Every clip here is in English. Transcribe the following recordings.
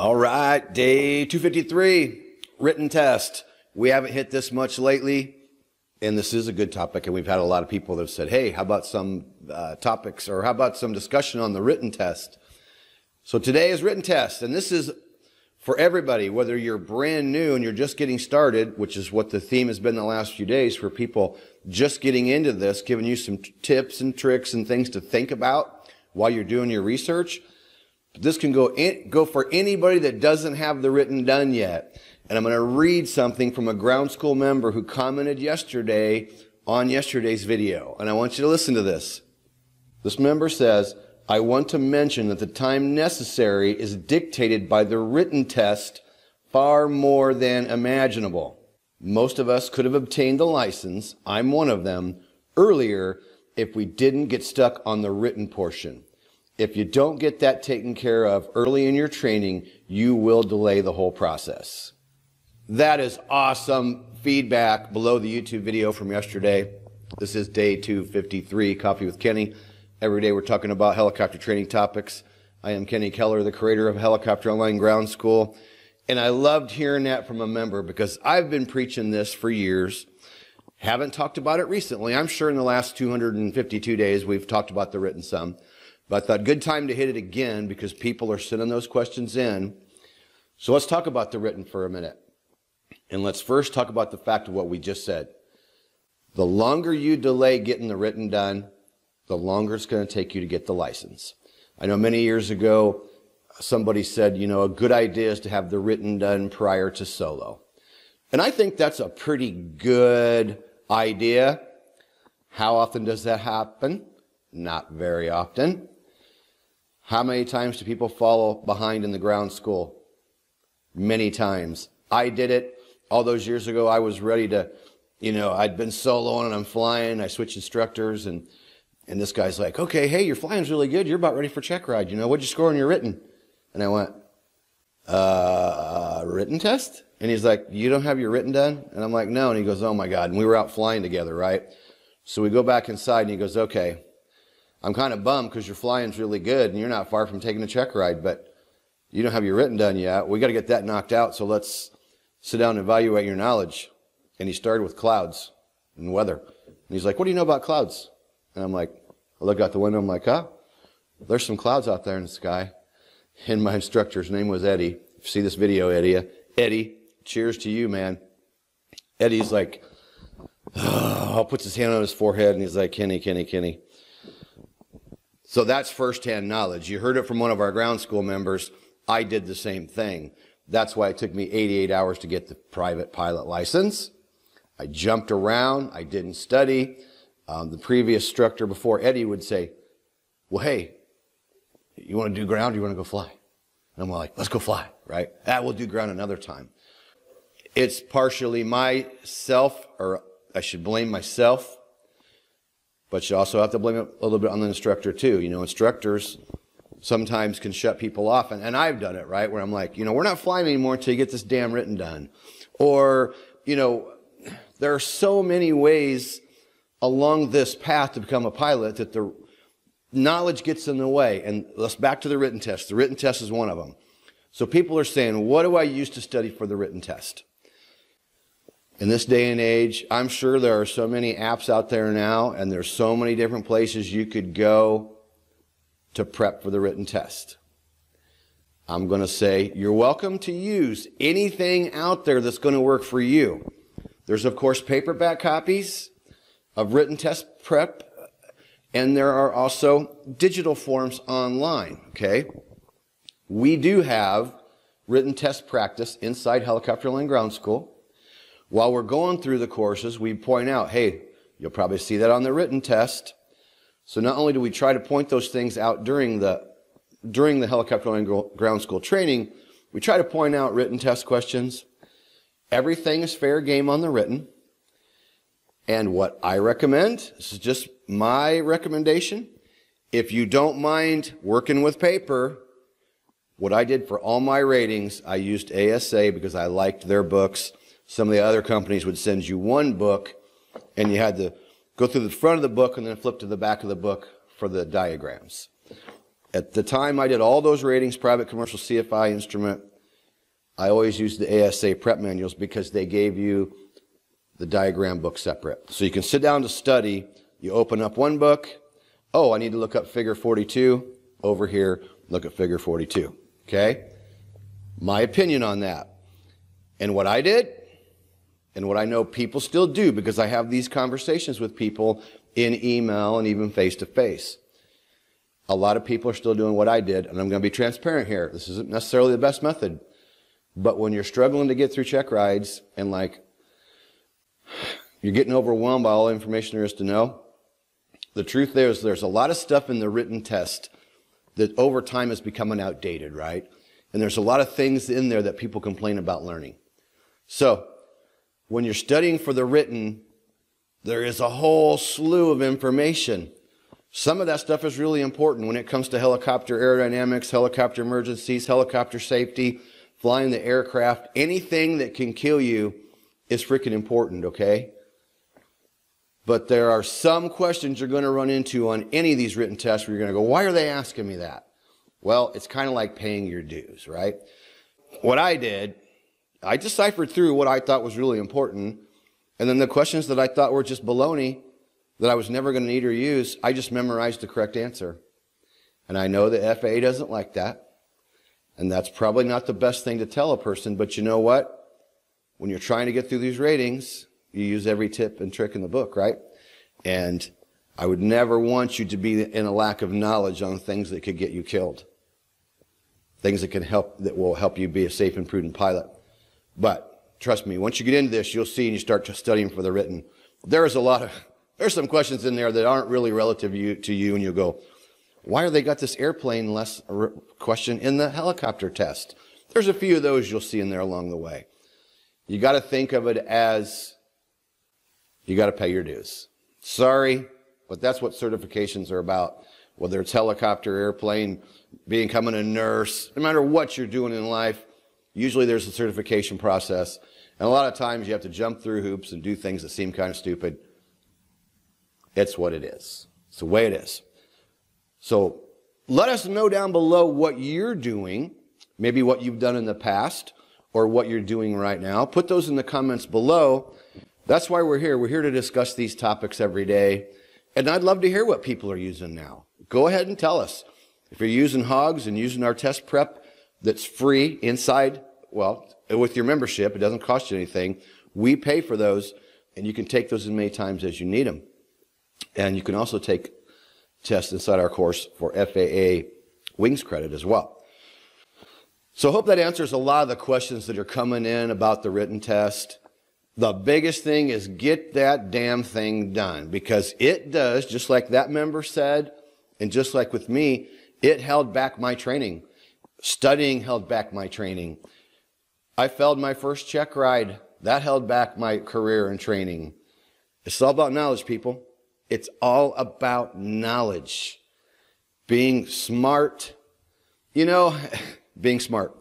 All right, day 253, written test. We haven't hit this much lately, and this is a good topic, and we've had a lot of people that have said, hey, how about some uh, topics, or how about some discussion on the written test? So today is written test, and this is for everybody, whether you're brand new and you're just getting started, which is what the theme has been the last few days for people just getting into this, giving you some tips and tricks and things to think about while you're doing your research. This can go in, go for anybody that doesn't have the written done yet. And I'm going to read something from a ground school member who commented yesterday on yesterday's video. And I want you to listen to this. This member says, I want to mention that the time necessary is dictated by the written test far more than imaginable. Most of us could have obtained the license, I'm one of them, earlier if we didn't get stuck on the written portion. If you don't get that taken care of early in your training, you will delay the whole process. That is awesome feedback below the YouTube video from yesterday. This is day 253, Coffee with Kenny. Every day we're talking about helicopter training topics. I am Kenny Keller, the creator of Helicopter Online Ground School. And I loved hearing that from a member because I've been preaching this for years. Haven't talked about it recently. I'm sure in the last 252 days we've talked about the written some. But I thought good time to hit it again because people are sending those questions in. So let's talk about the written for a minute. And let's first talk about the fact of what we just said. The longer you delay getting the written done, the longer it's going to take you to get the license. I know many years ago, somebody said, you know, a good idea is to have the written done prior to solo. And I think that's a pretty good idea. How often does that happen? Not very often. How many times do people fall behind in the ground school? Many times. I did it all those years ago. I was ready to, you know, I'd been soloing and I'm flying. I switched instructors and and this guy's like, okay, hey, your flying's really good. You're about ready for check ride. You know, what'd you score on your written? And I went, uh, written test? And he's like, you don't have your written done? And I'm like, no. And he goes, oh my God. And we were out flying together, right? So we go back inside and he goes, okay, I'm kind of bummed because your flying's really good and you're not far from taking a check ride, but you don't have your written done yet. We got to get that knocked out. So let's sit down and evaluate your knowledge. And he started with clouds and weather. And he's like, what do you know about clouds? And I'm like, I look out the window, I'm like, huh? There's some clouds out there in the sky. And my instructor's name was Eddie. If you see this video, Eddie, Eddie, cheers to you, man. Eddie's like, oh, puts his hand on his forehead and he's like, Kenny, Kenny, Kenny. So that's firsthand knowledge. You heard it from one of our ground school members. I did the same thing. That's why it took me 88 hours to get the private pilot license. I jumped around. I didn't study. Um, the previous instructor before Eddie would say, well, hey, you want to do ground or you want to go fly? And I'm like, let's go fly, right? That we'll do ground another time. It's partially myself, or I should blame myself, but you also have to blame it a little bit on the instructor too. You know, instructors sometimes can shut people off, and, and I've done it, right? Where I'm like, you know, we're not flying anymore until you get this damn written done. Or, you know, there are so many ways along this path to become a pilot that the knowledge gets in the way. And let's back to the written test. The written test is one of them. So people are saying, what do I use to study for the written test? In this day and age, I'm sure there are so many apps out there now, and there's so many different places you could go to prep for the written test. I'm going to say you're welcome to use anything out there that's going to work for you. There's, of course, paperback copies of written test prep, and there are also digital forms online, okay? We do have written test practice inside Helicopter Online Ground School. While we're going through the courses, we point out, hey, you'll probably see that on the written test. So not only do we try to point those things out during the during the Helicopter Online Ground School training, we try to point out written test questions. Everything is fair game on the written. And what I recommend, this is just my recommendation. If you don't mind working with paper, what I did for all my ratings, I used ASA because I liked their books. Some of the other companies would send you one book and you had to go through the front of the book and then flip to the back of the book for the diagrams. At the time I did all those ratings, private commercial CFI instrument, I always used the ASA prep manuals because they gave you the diagram book separate. So you can sit down to study, you open up one book, oh, I need to look up figure 42, over here, look at figure 42. Okay? My opinion on that. And what I did, and what I know people still do because I have these conversations with people in email and even face to face. A lot of people are still doing what I did, and I'm going to be transparent here. This isn't necessarily the best method. But when you're struggling to get through check rides and like you're getting overwhelmed by all the information there is to know, the truth there is there's a lot of stuff in the written test that over time is becoming outdated, right? And there's a lot of things in there that people complain about learning. So, when you're studying for the written, there is a whole slew of information. Some of that stuff is really important when it comes to helicopter aerodynamics, helicopter emergencies, helicopter safety, flying the aircraft. Anything that can kill you is freaking important, okay? But there are some questions you're going to run into on any of these written tests where you're going to go, why are they asking me that? Well, it's kind of like paying your dues, right? What I did, I deciphered through what I thought was really important. And then the questions that I thought were just baloney that I was never going to need or use, I just memorized the correct answer. And I know the FAA doesn't like that. And that's probably not the best thing to tell a person, but you know what? When you're trying to get through these ratings, you use every tip and trick in the book, right? And I would never want you to be in a lack of knowledge on things that could get you killed. Things that can help, that will help you be a safe and prudent pilot. But trust me, once you get into this, you'll see and you start studying for the written. There is a lot of, there's some questions in there that aren't really relative to you, to you and you'll go, why are they got this airplane less question in the helicopter test? There's a few of those you'll see in there along the way. You got to think of it as you got to pay your dues. Sorry, but that's what certifications are about. Whether it's helicopter, airplane, becoming a nurse, no matter what you're doing in life, usually there's a certification process. And a lot of times you have to jump through hoops and do things that seem kind of stupid. It's what it is. It's the way it is. So let us know down below what you're doing, maybe what you've done in the past or what you're doing right now. Put those in the comments below. That's why we're here. We're here to discuss these topics every day. And I'd love to hear what people are using now. Go ahead and tell us. If you're using hogs and using our test prep that's free inside, well, with your membership, it doesn't cost you anything. We pay for those and you can take those as many times as you need them. And you can also take tests inside our course for FAA wings credit as well. So I hope that answers a lot of the questions that are coming in about the written test. The biggest thing is get that damn thing done because it does, just like that member said, and just like with me, it held back my training. Studying held back my training. I failed my first check ride. That held back my career and training. It's all about knowledge, people. It's all about knowledge. Being smart. You know, being smart.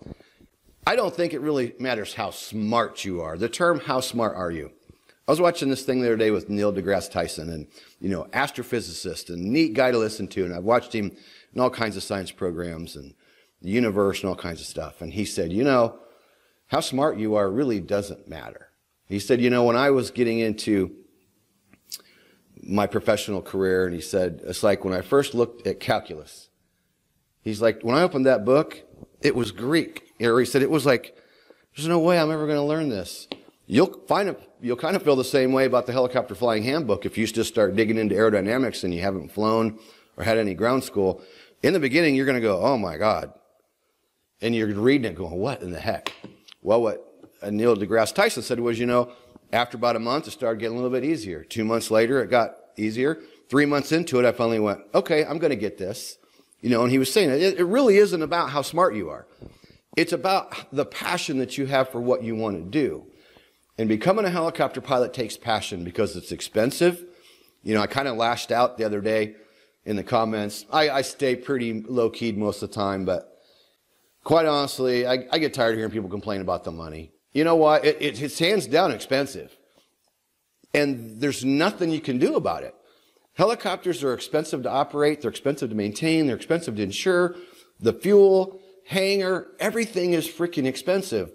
I don't think it really matters how smart you are. The term, how smart are you? I was watching this thing the other day with Neil deGrasse Tyson and, you know, astrophysicist and neat guy to listen to. And I've watched him in all kinds of science programs and the universe and all kinds of stuff. And he said, you know, how smart you are really doesn't matter. He said, you know, when I was getting into my professional career, and he said, it's like when I first looked at calculus, he's like, when I opened that book, it was Greek. Or he said it was like, there's no way I'm ever going to learn this. You'll find it, you'll kind of feel the same way about the helicopter flying handbook if you just start digging into aerodynamics and you haven't flown or had any ground school. In the beginning, you're going to go, oh my God. And you're reading it going, what in the heck? Well, what Neil deGrasse Tyson said was, you know, after about a month, it started getting a little bit easier. Two months later, it got easier. Three months into it, I finally went, okay, I'm going to get this. You know, and he was saying it, it really isn't about how smart you are. It's about the passion that you have for what you want to do. And becoming a helicopter pilot takes passion because it's expensive. You know, I kind of lashed out the other day in the comments. I, I stay pretty low keyed most of the time, but quite honestly, I, I, get tired of hearing people complain about the money. You know what? It, it, it's hands down expensive. And there's nothing you can do about it. Helicopters are expensive to operate, they're expensive to maintain, they're expensive to insure. The fuel, hangar, everything is freaking expensive.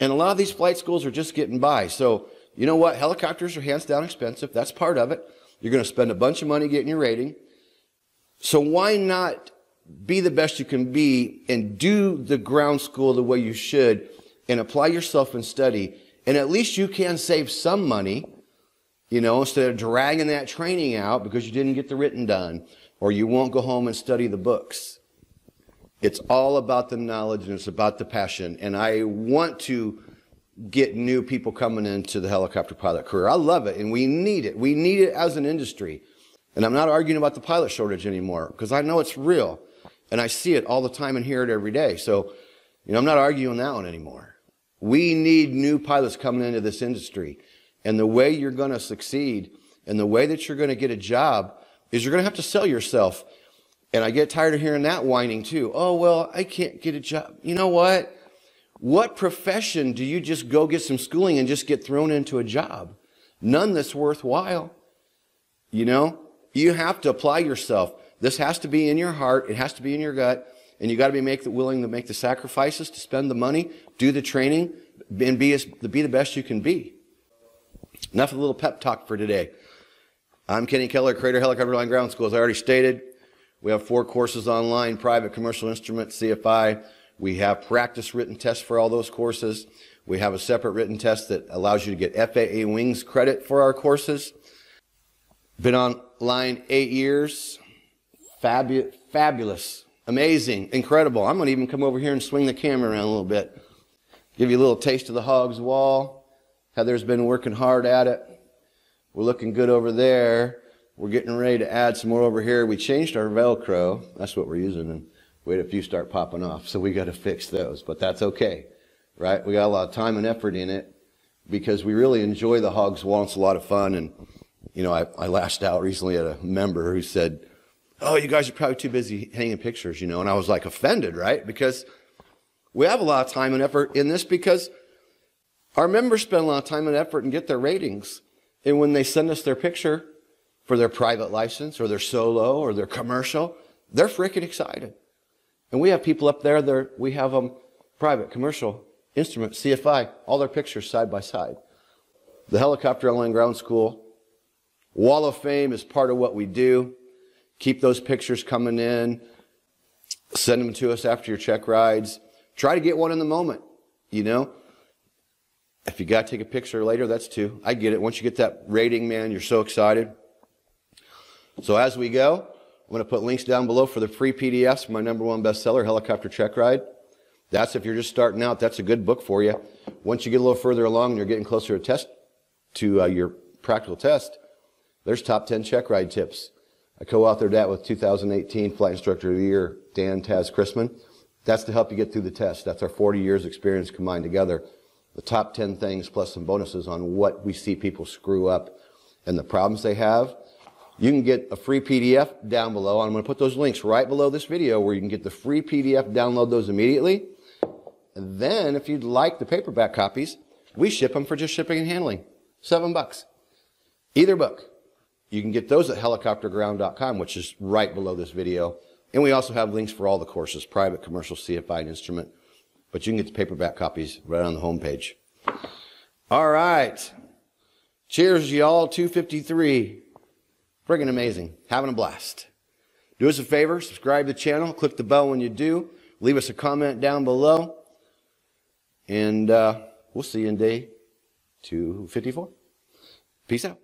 And a lot of these flight schools are just getting by. So, you know what? Helicopters are hands down expensive. That's part of it. You're going to spend a bunch of money getting your rating. So why not be the best you can be and do the ground school the way you should and apply yourself and study. And at least you can save some money, you know, instead of dragging that training out because you didn't get the written done or you won't go home and study the books. It's all about the knowledge and it's about the passion. And I want to get new people coming into the helicopter pilot career. I love it and we need it. We need it as an industry. And I'm not arguing about the pilot shortage anymore because I know it's real and I see it all the time and hear it every day. So, you know, I'm not arguing that one anymore. We need new pilots coming into this industry. And the way you're going to succeed and the way that you're going to get a job is you're going to have to sell yourself. And I get tired of hearing that whining too. Oh, well, I can't get a job. You know what? What profession do you just go get some schooling and just get thrown into a job? None that's worthwhile. You know, you have to apply yourself. This has to be in your heart. It has to be in your gut. And you got to be make the, willing to make the sacrifices, to spend the money, do the training, and be, as, be the best you can be. Enough of a little pep talk for today. I'm Kenny Keller, Creator Helicopter Online Ground School. As I already stated, we have four courses online, private, commercial instrument, CFI. We have practice written tests for all those courses. We have a separate written test that allows you to get FAA wings credit for our courses. Been online eight years. Fabu- fabulous. Amazing. Incredible. I'm going to even come over here and swing the camera around a little bit. Give you a little taste of the hog's wall. Heather's been working hard at it. We're looking good over there. We're getting ready to add some more over here. We changed our Velcro. That's what we're using. And we had a few start popping off. So we got to fix those, but that's okay. Right? We got a lot of time and effort in it because we really enjoy the hog's wall. It's a lot of fun. And, you know, I, I lashed out recently at a member who said, Oh, you guys are probably too busy hanging pictures, you know. And I was like offended, right? Because we have a lot of time and effort in this because our members spend a lot of time and effort and get their ratings. And when they send us their picture for their private license or their solo or their commercial, they're freaking excited. And we have people up there that we have them private, commercial, instrument, CFI, all their pictures side by side. The Helicopter Online Ground School Wall of Fame is part of what we do. Keep those pictures coming in. Send them to us after your check rides. Try to get one in the moment, you know? If you got to take a picture later, that's two. I get it. Once you get that rating, man, you're so excited. So as we go, I'm going to put links down below for the free PDFs for my number one bestseller, Helicopter Check Ride. That's if you're just starting out, that's a good book for you. Once you get a little further along and you're getting closer to test, to uh, your practical test, there's top 10 check ride tips. I co-authored that with 2018 Flight Instructor of the Year, Dan Taz Chrisman. That's to help you get through the test. That's our 40 years experience combined together. The top 10 things plus some bonuses on what we see people screw up and the problems they have. You can get a free PDF down below. I'm going to put those links right below this video where you can get the free PDF, download those immediately. And then if you'd like the paperback copies, we ship them for just shipping and handling. Seven bucks. Either book. You can get those at helicopterground.com, which is right below this video. And we also have links for all the courses, private, commercial, CFI, and instrument. But you can get the paperback copies right on the homepage. All right. Cheers, y'all. 253. Friggin' amazing. Having a blast. Do us a favor, subscribe to the channel, click the bell when you do, leave us a comment down below, and uh, we'll see you in day 254. Peace out.